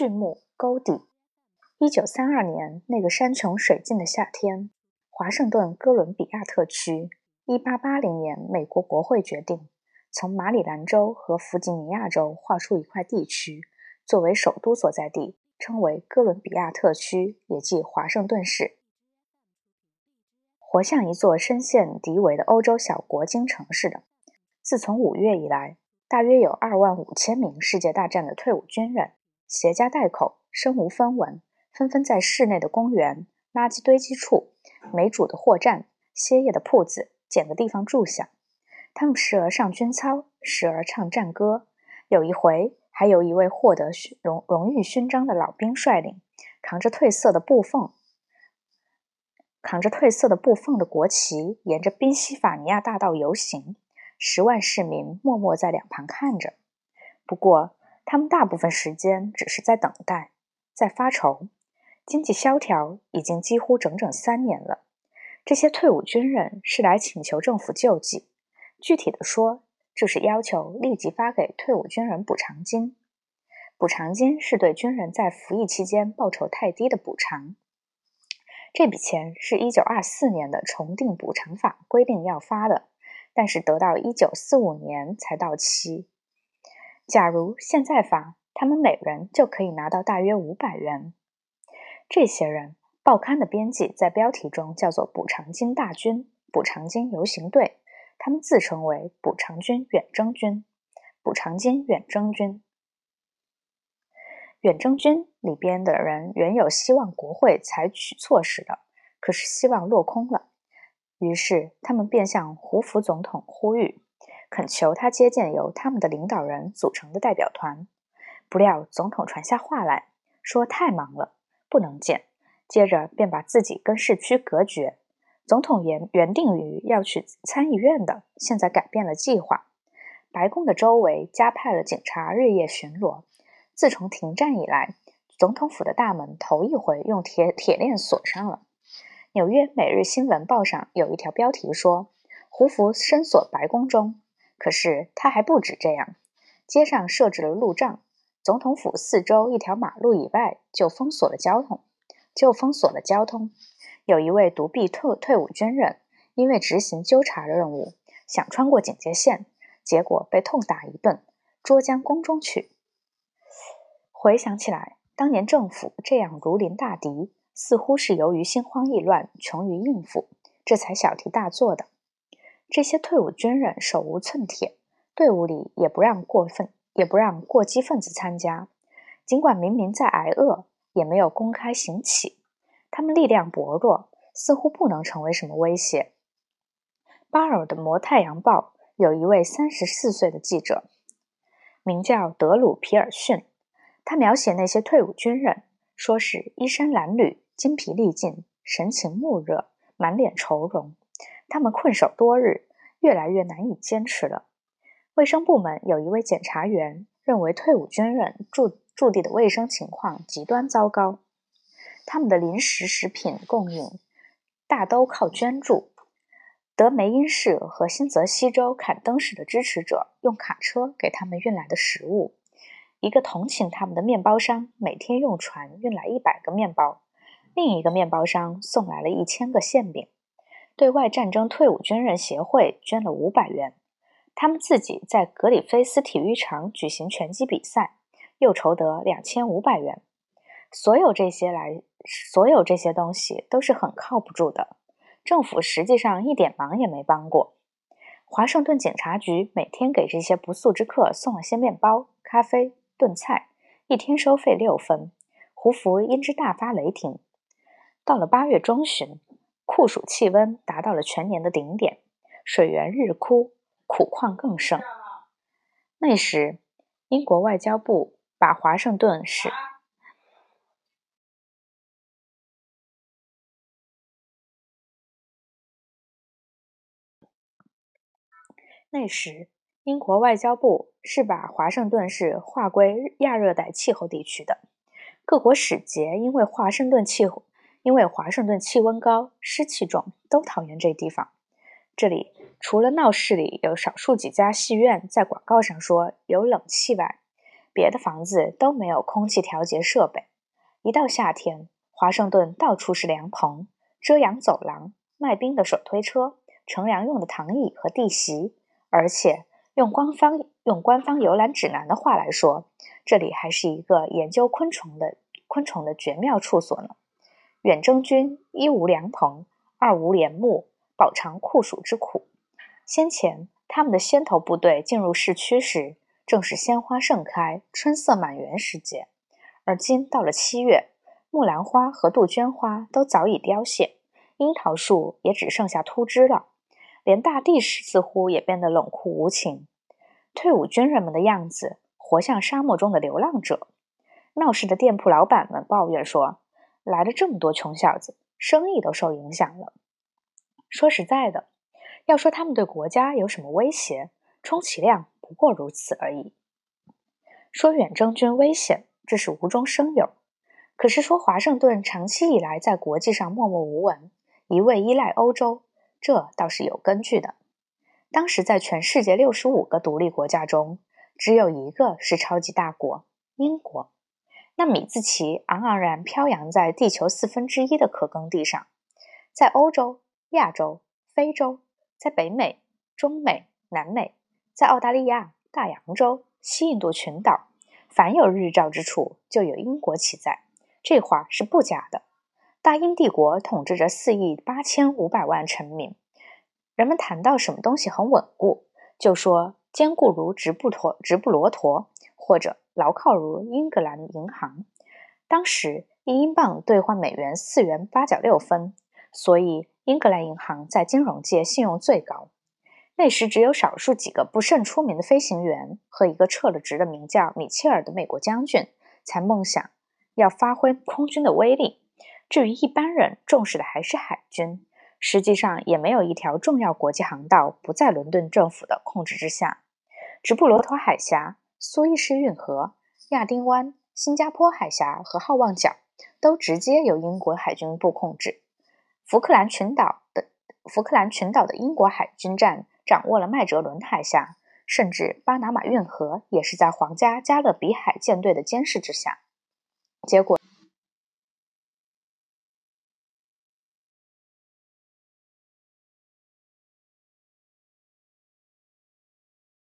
序幕沟底。一九三二年那个山穷水尽的夏天，华盛顿哥伦比亚特区。一八八零年，美国国会决定从马里兰州和弗吉尼亚州划出一块地区，作为首都所在地，称为哥伦比亚特区，也即华盛顿市。活像一座深陷敌围的欧洲小国京城似的。自从五月以来，大约有二万五千名世界大战的退伍军人，携家带口，身无分文。纷纷在市内的公园、垃圾堆积处、没主的货站、歇业的铺子捡个地方住下。他们时而上军操，时而唱战歌。有一回，还有一位获得荣荣誉勋章的老兵率领，扛着褪色的布缝、扛着褪色的布缝的国旗，沿着宾夕法尼亚大道游行。十万市民默默在两旁看着。不过，他们大部分时间只是在等待，在发愁。经济萧条已经几乎整整三年了。这些退伍军人是来请求政府救济，具体的说，就是要求立即发给退伍军人补偿金。补偿金是对军人在服役期间报酬太低的补偿。这笔钱是一九二四年的重定补偿法规定要发的，但是得到一九四五年才到期。假如现在发，他们每人就可以拿到大约五百元。这些人，报刊的编辑在标题中叫做“补偿金大军”“补偿金游行队”，他们自称为“补偿军远征军”“补偿金远征军”。远征军里边的人原有希望国会采取措施的，可是希望落空了。于是他们便向胡佛总统呼吁，恳求他接见由他们的领导人组成的代表团。不料总统传下话来说：“太忙了。”不能见，接着便把自己跟市区隔绝。总统原原定于要去参议院的，现在改变了计划。白宫的周围加派了警察，日夜巡逻。自从停战以来，总统府的大门头一回用铁铁链锁上了。纽约每日新闻报上有一条标题说：“胡佛深锁白宫中。”可是他还不止这样，街上设置了路障。总统府四周一条马路以外就封锁了交通，就封锁了交通。有一位独臂退退伍军人，因为执行纠察任务，想穿过警戒线，结果被痛打一顿，捉将宫中去。回想起来，当年政府这样如临大敌，似乎是由于心慌意乱，穷于应付，这才小题大做的。这些退伍军人手无寸铁，队伍里也不让过分。也不让过激分子参加，尽管明明在挨饿，也没有公开行乞。他们力量薄弱，似乎不能成为什么威胁。巴尔的摩太阳报有一位三十四岁的记者，名叫德鲁皮尔逊。他描写那些退伍军人，说是衣衫褴褛、精疲力尽、神情木热、满脸愁容。他们困守多日，越来越难以坚持了。卫生部门有一位检察员认为，退伍军人驻驻地的卫生情况极端糟糕。他们的临时食品供应大都靠捐助。德梅因市和新泽西州坎登市的支持者用卡车给他们运来的食物。一个同情他们的面包商每天用船运来一百个面包，另一个面包商送来了一千个馅饼。对外战争退伍军人协会捐了五百元。他们自己在格里菲斯体育场举行拳击比赛，又筹得两千五百元。所有这些来，所有这些东西都是很靠不住的。政府实际上一点忙也没帮过。华盛顿警察局每天给这些不速之客送了些面包、咖啡、炖菜，一天收费六分。胡佛因之大发雷霆。到了八月中旬，酷暑气温达到了全年的顶点，水源日枯。苦况更盛。那时，英国外交部把华盛顿市那时英国外交部是把华盛顿市划归亚热带气候地区的。各国使节因为华盛顿气候，因为华盛顿气温高、湿气重，都讨厌这地方。这里。除了闹市里有少数几家戏院在广告上说有冷气外，别的房子都没有空气调节设备。一到夏天，华盛顿到处是凉棚、遮阳走廊、卖冰的手推车、乘凉用的躺椅和地席，而且用官方用官方游览指南的话来说，这里还是一个研究昆虫的昆虫的绝妙处所呢。远征军一无凉棚，二无帘幕，饱尝酷暑之苦。先前他们的先头部队进入市区时，正是鲜花盛开、春色满园时节，而今到了七月。木兰花和杜鹃花都早已凋谢，樱桃树也只剩下秃枝了，连大地似乎也变得冷酷无情。退伍军人们的样子，活像沙漠中的流浪者。闹市的店铺老板们抱怨说：“来了这么多穷小子，生意都受影响了。”说实在的，要说他们对国家有什么威胁，充其量不过如此而已。说远征军危险，这是无中生有。可是说华盛顿长期以来在国际上默默无闻，一味依赖欧洲，这倒是有根据的。当时在全世界六十五个独立国家中，只有一个是超级大国——英国。那米字旗昂昂然飘扬在地球四分之一的可耕地上，在欧洲、亚洲、非洲，在北美、中美、南美，在澳大利亚、大洋洲、西印度群岛，凡有日照之处，就有英国旗在。这话是不假的。大英帝国统治着四亿八千五百万臣民。人们谈到什么东西很稳固，就说坚固如直布陀直布罗陀，或者牢靠如英格兰银行。当时一英镑兑换美元四元八角六分，所以英格兰银行在金融界信用最高。那时只有少数几个不甚出名的飞行员和一个撤了职的名叫米切尔的美国将军，才梦想。要发挥空军的威力，至于一般人重视的还是海军。实际上，也没有一条重要国际航道不在伦敦政府的控制之下。直布罗陀海峡、苏伊士运河、亚丁湾、新加坡海峡和好望角都直接由英国海军部控制。福克兰群岛的福克兰群岛的英国海军站掌握了麦哲伦海峡，甚至巴拿马运河也是在皇家加勒比海舰队的监视之下。结果，